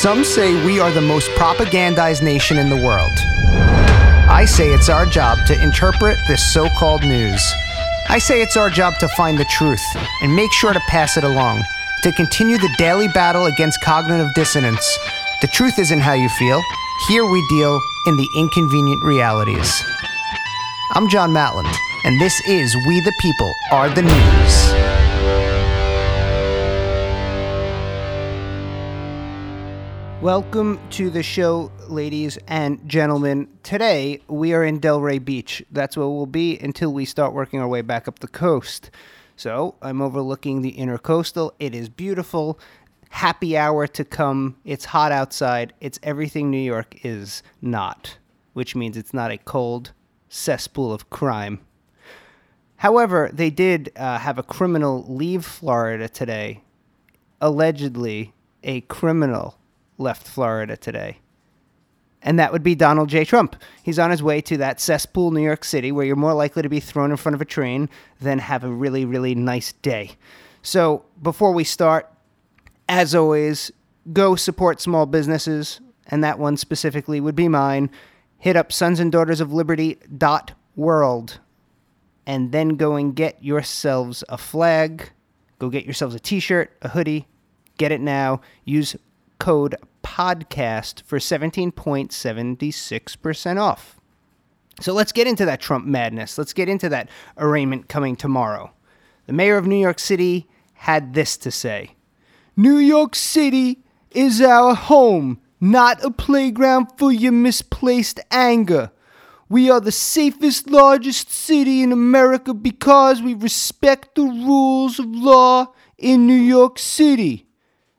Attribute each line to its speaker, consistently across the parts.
Speaker 1: Some say we are the most propagandized nation in the world. I say it's our job to interpret this so called news. I say it's our job to find the truth and make sure to pass it along, to continue the daily battle against cognitive dissonance. The truth isn't how you feel. Here we deal in the inconvenient realities. I'm John Matland, and this is We the People Are the News. Welcome to the show, ladies and gentlemen. Today we are in Delray Beach. That's where we'll be until we start working our way back up the coast. So I'm overlooking the intercoastal. It is beautiful. Happy hour to come. It's hot outside. It's everything New York is not, which means it's not a cold cesspool of crime. However, they did uh, have a criminal leave Florida today. Allegedly, a criminal left Florida today. And that would be Donald J. Trump. He's on his way to that cesspool, New York City, where you're more likely to be thrown in front of a train than have a really, really nice day. So, before we start, as always, go support small businesses, and that one specifically would be mine. Hit up sons and daughters of liberty.world and then go and get yourselves a flag. Go get yourselves a t shirt, a hoodie. Get it now. Use code podcast for 17.76% off. So let's get into that Trump madness. Let's get into that arraignment coming tomorrow. The mayor of New York City had this to say New York City is our home, not a playground for your misplaced anger. We are the safest, largest city in America because we respect the rules of law in New York City.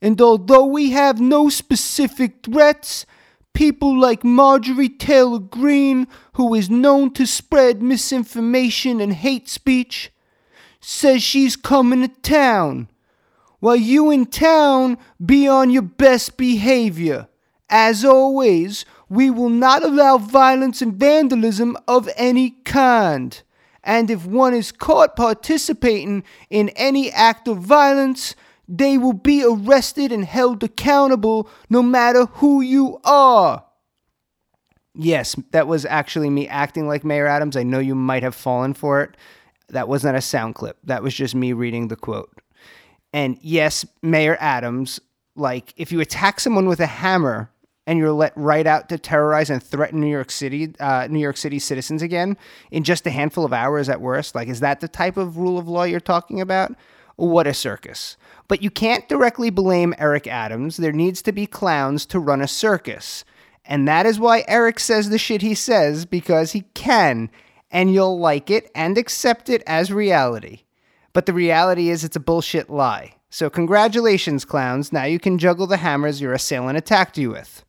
Speaker 1: And although we have no specific threats, people like Marjorie Taylor Greene, who is known to spread misinformation and hate speech, says she's coming to town. While you in town be on your best behavior. As always, we will not allow violence and vandalism of any kind. And if one is caught participating in any act of violence, they will be arrested and held accountable no matter who you are. Yes, that was actually me acting like Mayor Adams. I know you might have fallen for it. That was not a sound clip. That was just me reading the quote. And yes, Mayor Adams, like if you attack someone with a hammer and you're let right out to terrorize and threaten New York City, uh, New York City citizens again in just a handful of hours at worst, like is that the type of rule of law you're talking about? What a circus. But you can't directly blame Eric Adams. There needs to be clowns to run a circus. And that is why Eric says the shit he says, because he can. And you'll like it and accept it as reality. But the reality is it's a bullshit lie. So, congratulations, clowns. Now you can juggle the hammers your assailant attacked you with.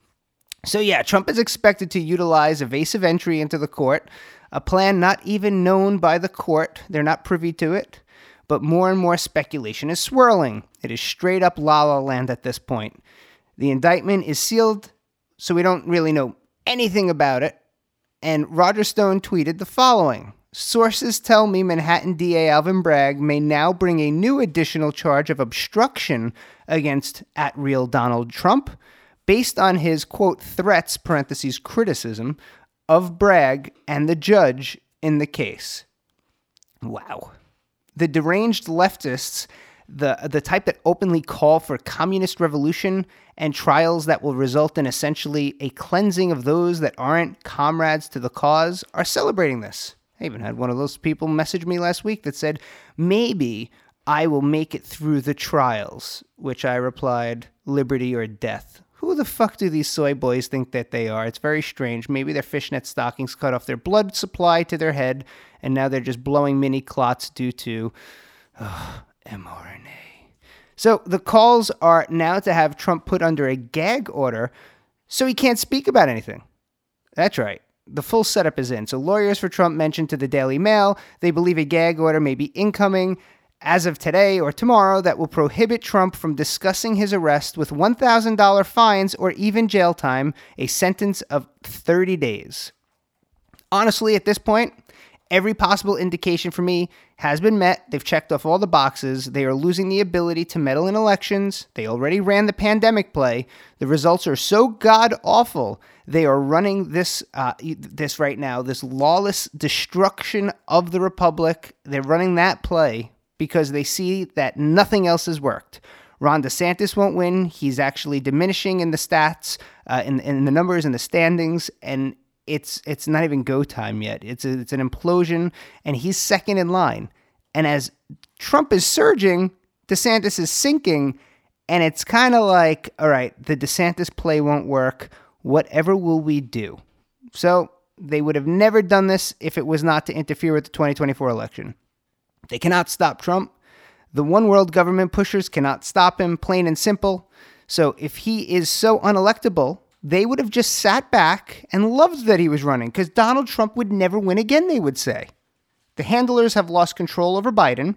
Speaker 1: So, yeah, Trump is expected to utilize evasive entry into the court, a plan not even known by the court. They're not privy to it but more and more speculation is swirling. It is straight up la la land at this point. The indictment is sealed, so we don't really know anything about it. And Roger Stone tweeted the following Sources tell me Manhattan DA Alvin Bragg may now bring a new additional charge of obstruction against at real Donald Trump based on his quote threats parentheses criticism of Bragg and the judge in the case. Wow the deranged leftists, the the type that openly call for communist revolution and trials that will result in essentially a cleansing of those that aren't comrades to the cause, are celebrating this. I even had one of those people message me last week that said, maybe I will make it through the trials, which I replied, liberty or death. Who the fuck do these soy boys think that they are? It's very strange. Maybe their fishnet stockings cut off their blood supply to their head, and now they're just blowing mini clots due to oh, mRNA. So the calls are now to have Trump put under a gag order so he can't speak about anything. That's right. The full setup is in. So lawyers for Trump mentioned to the Daily Mail they believe a gag order may be incoming as of today or tomorrow that will prohibit Trump from discussing his arrest with $1,000 fines or even jail time, a sentence of 30 days. Honestly, at this point, every possible indication for me has been met. They've checked off all the boxes. They are losing the ability to meddle in elections. They already ran the pandemic play. The results are so god awful. They are running this uh, this right now, this lawless destruction of the republic. They're running that play because they see that nothing else has worked. Ron DeSantis won't win. He's actually diminishing in the stats, uh, in, in the numbers, and the standings, and it's it's not even go time yet. It's a, it's an implosion, and he's second in line. And as Trump is surging, DeSantis is sinking, and it's kind of like, all right, the DeSantis play won't work. Whatever will we do? So they would have never done this if it was not to interfere with the 2024 election. They cannot stop Trump. The one world government pushers cannot stop him, plain and simple. So if he is so unelectable, they would have just sat back and loved that he was running because Donald Trump would never win again, they would say. The handlers have lost control over Biden.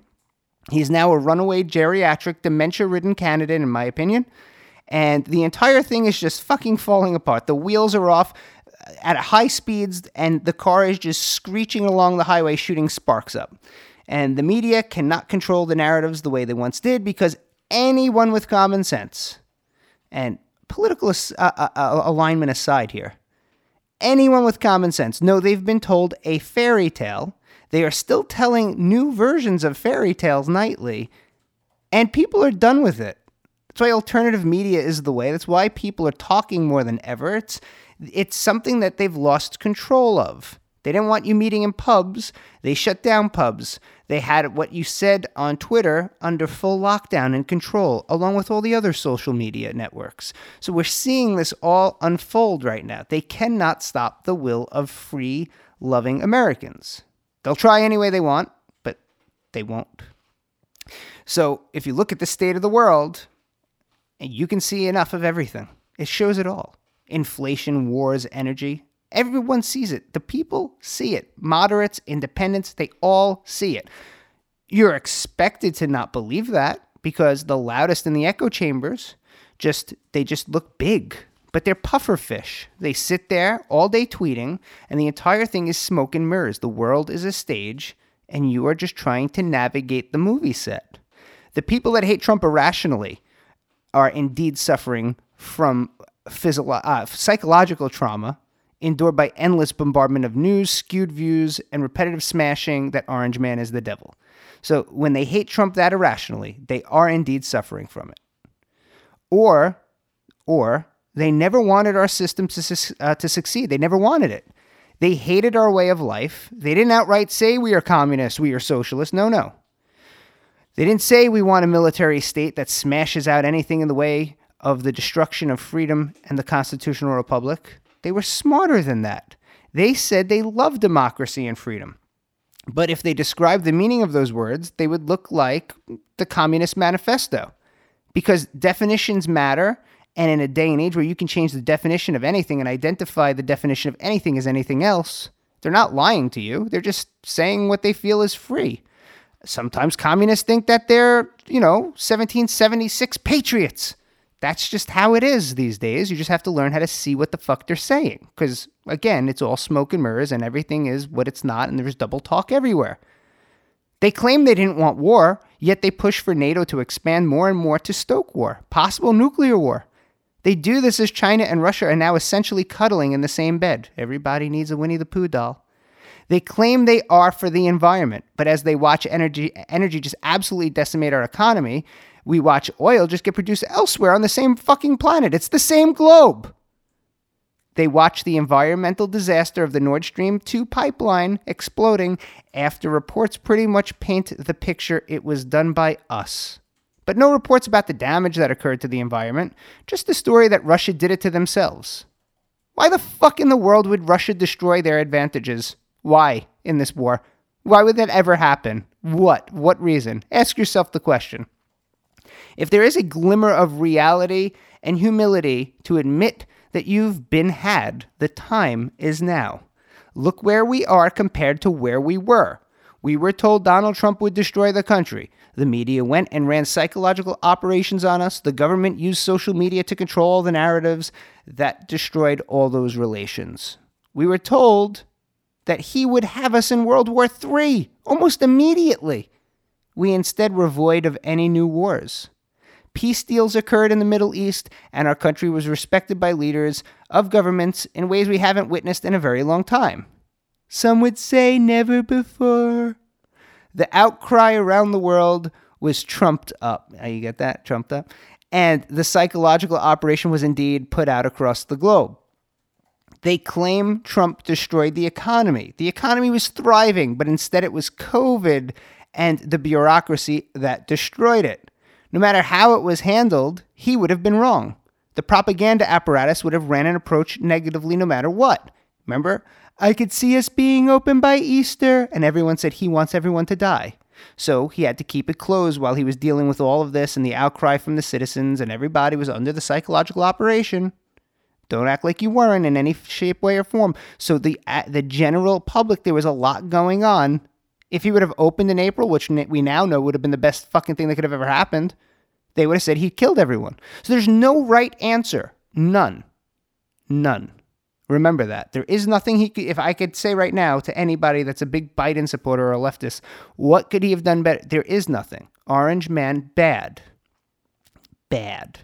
Speaker 1: He's now a runaway geriatric, dementia ridden candidate, in my opinion. And the entire thing is just fucking falling apart. The wheels are off at high speeds, and the car is just screeching along the highway, shooting sparks up. And the media cannot control the narratives the way they once did because anyone with common sense and political uh, uh, uh, alignment aside here, anyone with common sense know they've been told a fairy tale. They are still telling new versions of fairy tales nightly, and people are done with it. That's why alternative media is the way. That's why people are talking more than ever. It's it's something that they've lost control of. They didn't want you meeting in pubs. They shut down pubs. They had what you said on Twitter under full lockdown and control, along with all the other social media networks. So we're seeing this all unfold right now. They cannot stop the will of free, loving Americans. They'll try any way they want, but they won't. So if you look at the state of the world, you can see enough of everything. It shows it all inflation, wars, energy. Everyone sees it. The people see it. Moderates, independents, they all see it. You're expected to not believe that because the loudest in the echo chambers just they just look big, but they're puffer fish. They sit there all day tweeting and the entire thing is smoke and mirrors. The world is a stage and you are just trying to navigate the movie set. The people that hate Trump irrationally are indeed suffering from physio- uh, psychological trauma endured by endless bombardment of news, skewed views, and repetitive smashing that Orange Man is the devil. So when they hate Trump that irrationally, they are indeed suffering from it. Or, or they never wanted our system to, uh, to succeed. They never wanted it. They hated our way of life. They didn't outright say we are communists, we are socialists. No, no. They didn't say we want a military state that smashes out anything in the way of the destruction of freedom and the constitutional republic. They were smarter than that. They said they love democracy and freedom. But if they described the meaning of those words, they would look like the Communist Manifesto. Because definitions matter, and in a day and age where you can change the definition of anything and identify the definition of anything as anything else, they're not lying to you. They're just saying what they feel is free. Sometimes communists think that they're, you know, 1776 patriots that's just how it is these days. You just have to learn how to see what the fuck they're saying. Because, again, it's all smoke and mirrors and everything is what it's not, and there's double talk everywhere. They claim they didn't want war, yet they push for NATO to expand more and more to stoke war, possible nuclear war. They do this as China and Russia are now essentially cuddling in the same bed. Everybody needs a Winnie the Pooh doll. They claim they are for the environment, but as they watch energy energy just absolutely decimate our economy, we watch oil just get produced elsewhere on the same fucking planet. It's the same globe. They watch the environmental disaster of the Nord Stream 2 pipeline exploding after reports pretty much paint the picture it was done by us. But no reports about the damage that occurred to the environment, just the story that Russia did it to themselves. Why the fuck in the world would Russia destroy their advantages? Why in this war? Why would that ever happen? What? What reason? Ask yourself the question. If there is a glimmer of reality and humility to admit that you've been had, the time is now. Look where we are compared to where we were. We were told Donald Trump would destroy the country. The media went and ran psychological operations on us. The government used social media to control the narratives that destroyed all those relations. We were told that he would have us in World War III almost immediately. We instead were void of any new wars. Peace deals occurred in the Middle East, and our country was respected by leaders of governments in ways we haven't witnessed in a very long time. Some would say never before. The outcry around the world was trumped up. Now you get that? Trumped up. And the psychological operation was indeed put out across the globe. They claim Trump destroyed the economy. The economy was thriving, but instead it was COVID and the bureaucracy that destroyed it. No matter how it was handled, he would have been wrong. The propaganda apparatus would have ran an approach negatively no matter what. Remember? I could see us being open by Easter, and everyone said he wants everyone to die. So he had to keep it closed while he was dealing with all of this and the outcry from the citizens, and everybody was under the psychological operation. Don't act like you weren't in any shape, way, or form. So the the general public, there was a lot going on. If he would have opened in April, which we now know would have been the best fucking thing that could have ever happened, they would have said he killed everyone. So there's no right answer. None. None. Remember that. There is nothing he could, if I could say right now to anybody that's a big Biden supporter or a leftist, what could he have done better? There is nothing. Orange man, bad. Bad.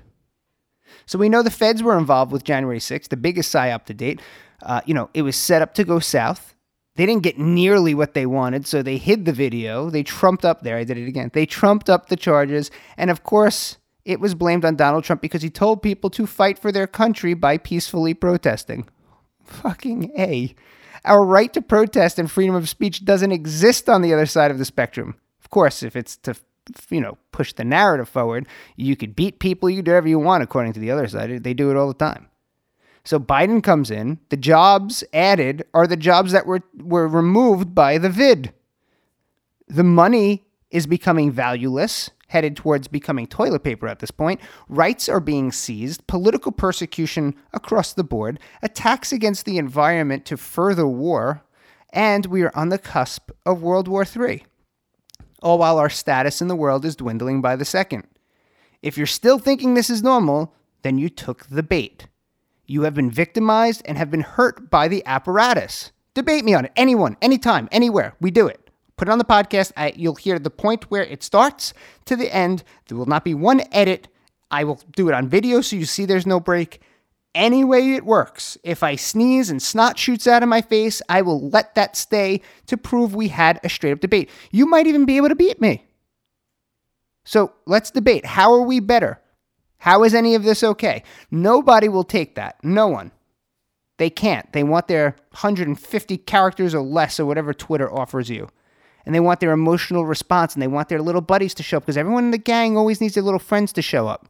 Speaker 1: So we know the feds were involved with January 6th, the biggest psyop to date. Uh, you know, it was set up to go south. They didn't get nearly what they wanted, so they hid the video. They trumped up there. I did it again. They trumped up the charges. And of course, it was blamed on Donald Trump because he told people to fight for their country by peacefully protesting. Fucking A. Our right to protest and freedom of speech doesn't exist on the other side of the spectrum. Of course, if it's to you know, push the narrative forward. You could beat people, you could do whatever you want, according to the other side. They do it all the time. So Biden comes in. The jobs added are the jobs that were, were removed by the vid. The money is becoming valueless, headed towards becoming toilet paper at this point. Rights are being seized, political persecution across the board, attacks against the environment to further war, and we are on the cusp of World War III all while our status in the world is dwindling by the second. If you're still thinking this is normal, then you took the bait. You have been victimized and have been hurt by the apparatus. Debate me on it. Anyone, anytime, anywhere. We do it. Put it on the podcast. I, you'll hear the point where it starts to the end. There will not be one edit. I will do it on video so you see there's no break any way it works. If I sneeze and snot shoots out of my face, I will let that stay to prove we had a straight up debate. You might even be able to beat me. So let's debate. How are we better? How is any of this okay? Nobody will take that. No one. They can't. They want their 150 characters or less or whatever Twitter offers you. And they want their emotional response and they want their little buddies to show up because everyone in the gang always needs their little friends to show up.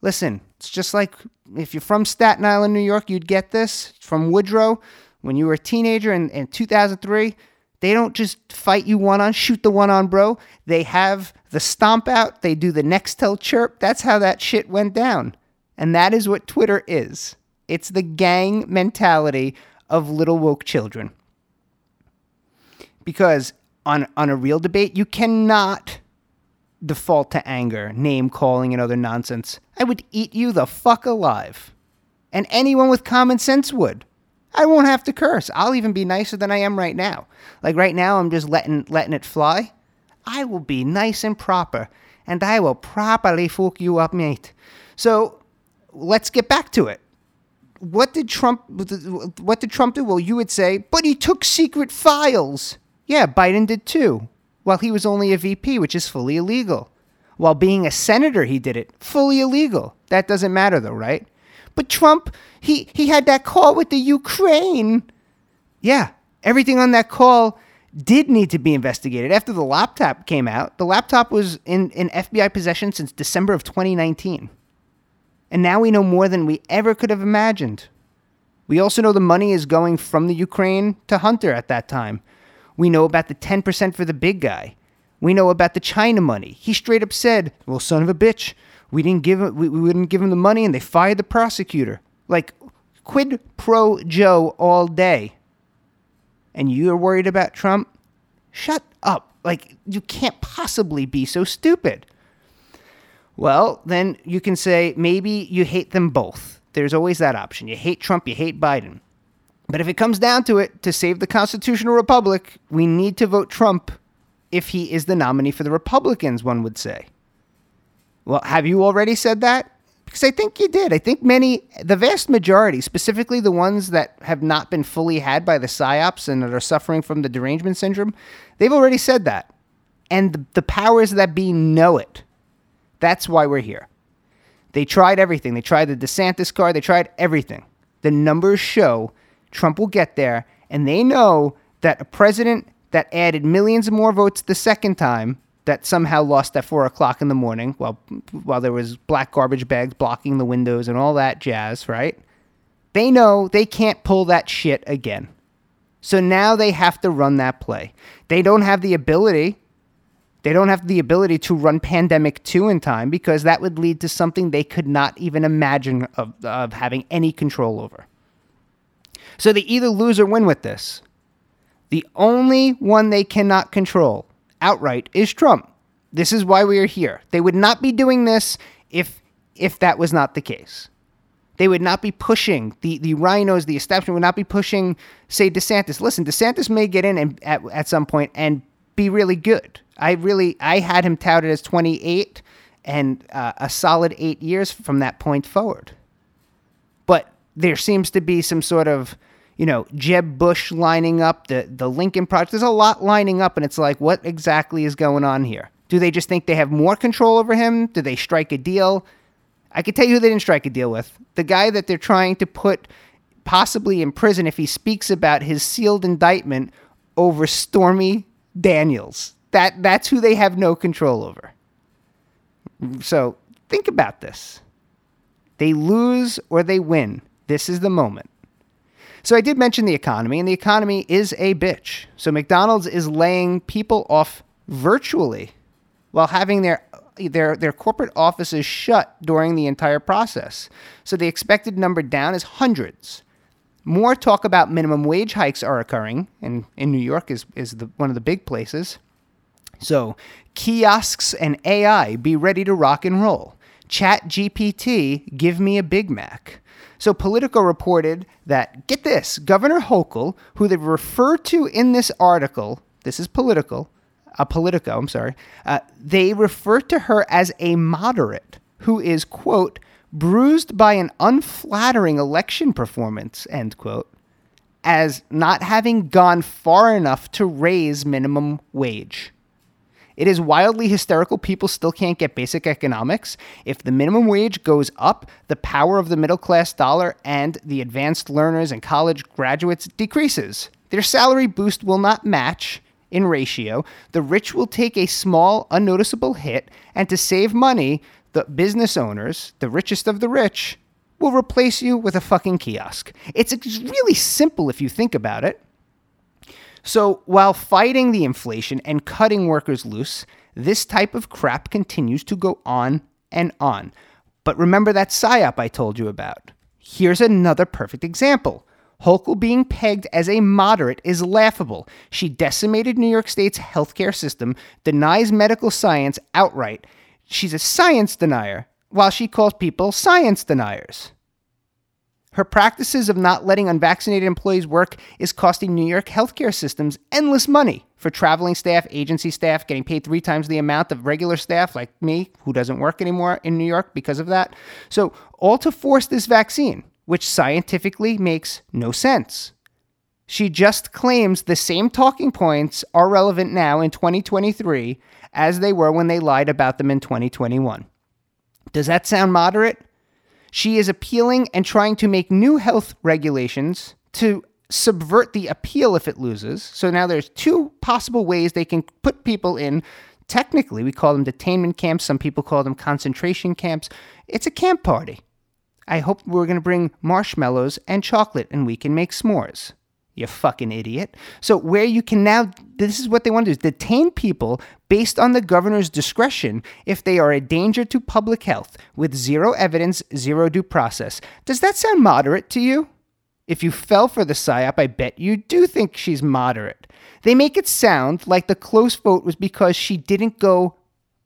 Speaker 1: Listen, it's just like if you're from Staten Island, New York, you'd get this from Woodrow when you were a teenager in, in 2003. They don't just fight you one on, shoot the one on, bro. They have the stomp out, they do the Nextel chirp. That's how that shit went down. And that is what Twitter is it's the gang mentality of little woke children. Because on, on a real debate, you cannot default to anger, name calling, and other nonsense. I would eat you the fuck alive. And anyone with common sense would. I won't have to curse. I'll even be nicer than I am right now. Like right now, I'm just letting letting it fly. I will be nice and proper, and I will properly fuck you up, mate. So let's get back to it. What did Trump? What did Trump do? Well, you would say, but he took secret files. Yeah, Biden did too while he was only a VP, which is fully illegal. While being a senator, he did it. Fully illegal. That doesn't matter, though, right? But Trump, he, he had that call with the Ukraine. Yeah, everything on that call did need to be investigated. After the laptop came out, the laptop was in, in FBI possession since December of 2019. And now we know more than we ever could have imagined. We also know the money is going from the Ukraine to Hunter at that time. We know about the 10% for the big guy. We know about the China money. He straight up said, "Well, son of a bitch, we didn't give him, we, we wouldn't give him the money, and they fired the prosecutor." Like quid pro Joe all day. And you're worried about Trump? Shut up! Like you can't possibly be so stupid. Well, then you can say maybe you hate them both. There's always that option. You hate Trump, you hate Biden. But if it comes down to it, to save the constitutional republic, we need to vote Trump if he is the nominee for the Republicans, one would say. Well, have you already said that? Because I think you did. I think many, the vast majority, specifically the ones that have not been fully had by the psyops and that are suffering from the derangement syndrome, they've already said that. And the, the powers that be know it. That's why we're here. They tried everything. They tried the DeSantis card. They tried everything. The numbers show Trump will get there, and they know that a president that added millions more votes the second time that somehow lost at four o'clock in the morning while while there was black garbage bags blocking the windows and all that jazz, right? They know they can't pull that shit again. So now they have to run that play. They don't have the ability. They don't have the ability to run Pandemic 2 in time because that would lead to something they could not even imagine of, of having any control over. So they either lose or win with this. The only one they cannot control outright is Trump. This is why we are here. They would not be doing this if if that was not the case. They would not be pushing the the RINOs, the establishment would not be pushing, say DeSantis. Listen, DeSantis may get in and, at at some point and be really good. I really I had him touted as 28 and uh, a solid eight years from that point forward. But there seems to be some sort of you know, Jeb Bush lining up, the, the Lincoln Project. There's a lot lining up, and it's like, what exactly is going on here? Do they just think they have more control over him? Do they strike a deal? I can tell you who they didn't strike a deal with. The guy that they're trying to put possibly in prison if he speaks about his sealed indictment over Stormy Daniels. That that's who they have no control over. So think about this. They lose or they win. This is the moment. So I did mention the economy, and the economy is a bitch. So McDonald's is laying people off virtually while having their their their corporate offices shut during the entire process. So the expected number down is hundreds. More talk about minimum wage hikes are occurring, and in New York is is the, one of the big places. So kiosks and AI be ready to rock and roll. Chat GPT, give me a Big Mac. So Politico reported that, get this, Governor Hochul, who they refer to in this article, this is Political, uh, Politico, I'm sorry, uh, they refer to her as a moderate who is, quote, bruised by an unflattering election performance, end quote, as not having gone far enough to raise minimum wage. It is wildly hysterical. People still can't get basic economics. If the minimum wage goes up, the power of the middle class dollar and the advanced learners and college graduates decreases. Their salary boost will not match in ratio. The rich will take a small, unnoticeable hit, and to save money, the business owners, the richest of the rich, will replace you with a fucking kiosk. It's really simple if you think about it. So while fighting the inflation and cutting workers loose, this type of crap continues to go on and on. But remember that PSYOP I told you about. Here's another perfect example. Hochul being pegged as a moderate is laughable. She decimated New York State's healthcare system, denies medical science outright. She's a science denier, while she calls people science deniers. Her practices of not letting unvaccinated employees work is costing New York healthcare systems endless money for traveling staff, agency staff, getting paid three times the amount of regular staff like me, who doesn't work anymore in New York because of that. So, all to force this vaccine, which scientifically makes no sense. She just claims the same talking points are relevant now in 2023 as they were when they lied about them in 2021. Does that sound moderate? She is appealing and trying to make new health regulations to subvert the appeal if it loses. So now there's two possible ways they can put people in. Technically, we call them detainment camps. Some people call them concentration camps. It's a camp party. I hope we're going to bring marshmallows and chocolate and we can make s'mores you fucking idiot. So, where you can now, this is what they want to do is detain people based on the governor's discretion if they are a danger to public health with zero evidence, zero due process. Does that sound moderate to you? If you fell for the PSYOP, I bet you do think she's moderate. They make it sound like the close vote was because she didn't go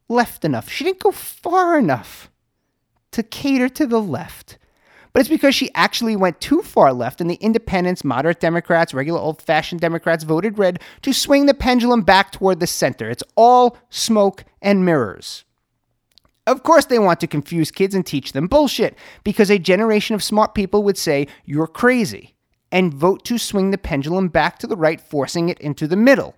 Speaker 1: left enough. She didn't go far enough to cater to the left. But it's because she actually went too far left and the independents, moderate Democrats, regular old fashioned Democrats voted red to swing the pendulum back toward the center. It's all smoke and mirrors. Of course, they want to confuse kids and teach them bullshit because a generation of smart people would say, You're crazy, and vote to swing the pendulum back to the right, forcing it into the middle.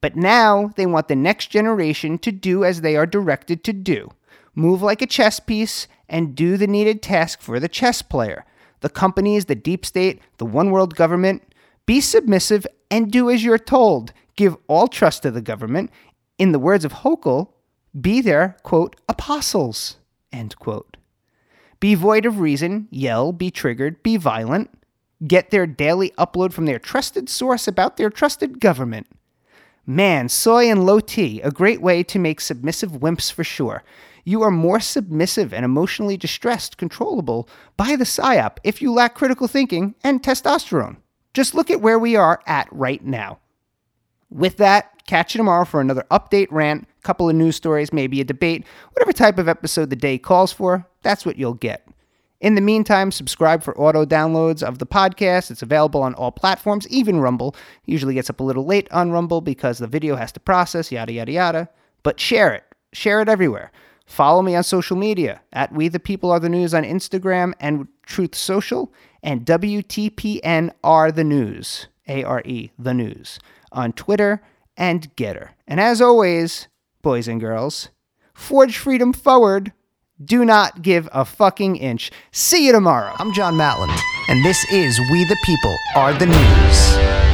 Speaker 1: But now they want the next generation to do as they are directed to do move like a chess piece and do the needed task for the chess player. The companies, the deep state, the one world government. Be submissive and do as you're told. Give all trust to the government. In the words of Hochul, be their, quote, apostles, end quote. Be void of reason, yell, be triggered, be violent. Get their daily upload from their trusted source about their trusted government. Man, soy and low tea, a great way to make submissive wimps for sure. You are more submissive and emotionally distressed, controllable by the PSYOP if you lack critical thinking and testosterone. Just look at where we are at right now. With that, catch you tomorrow for another update rant, couple of news stories, maybe a debate, whatever type of episode the day calls for, that's what you'll get. In the meantime, subscribe for auto downloads of the podcast. It's available on all platforms, even Rumble. Usually gets up a little late on Rumble because the video has to process, yada, yada, yada. But share it. Share it everywhere. Follow me on social media at We the People Are the News on Instagram and Truth Social and WTPN Are the News, A R E, the news, on Twitter and Gettr. And as always, boys and girls, forge freedom forward. Do not give a fucking inch. See you tomorrow.
Speaker 2: I'm John Matland, and this is We the People Are the News.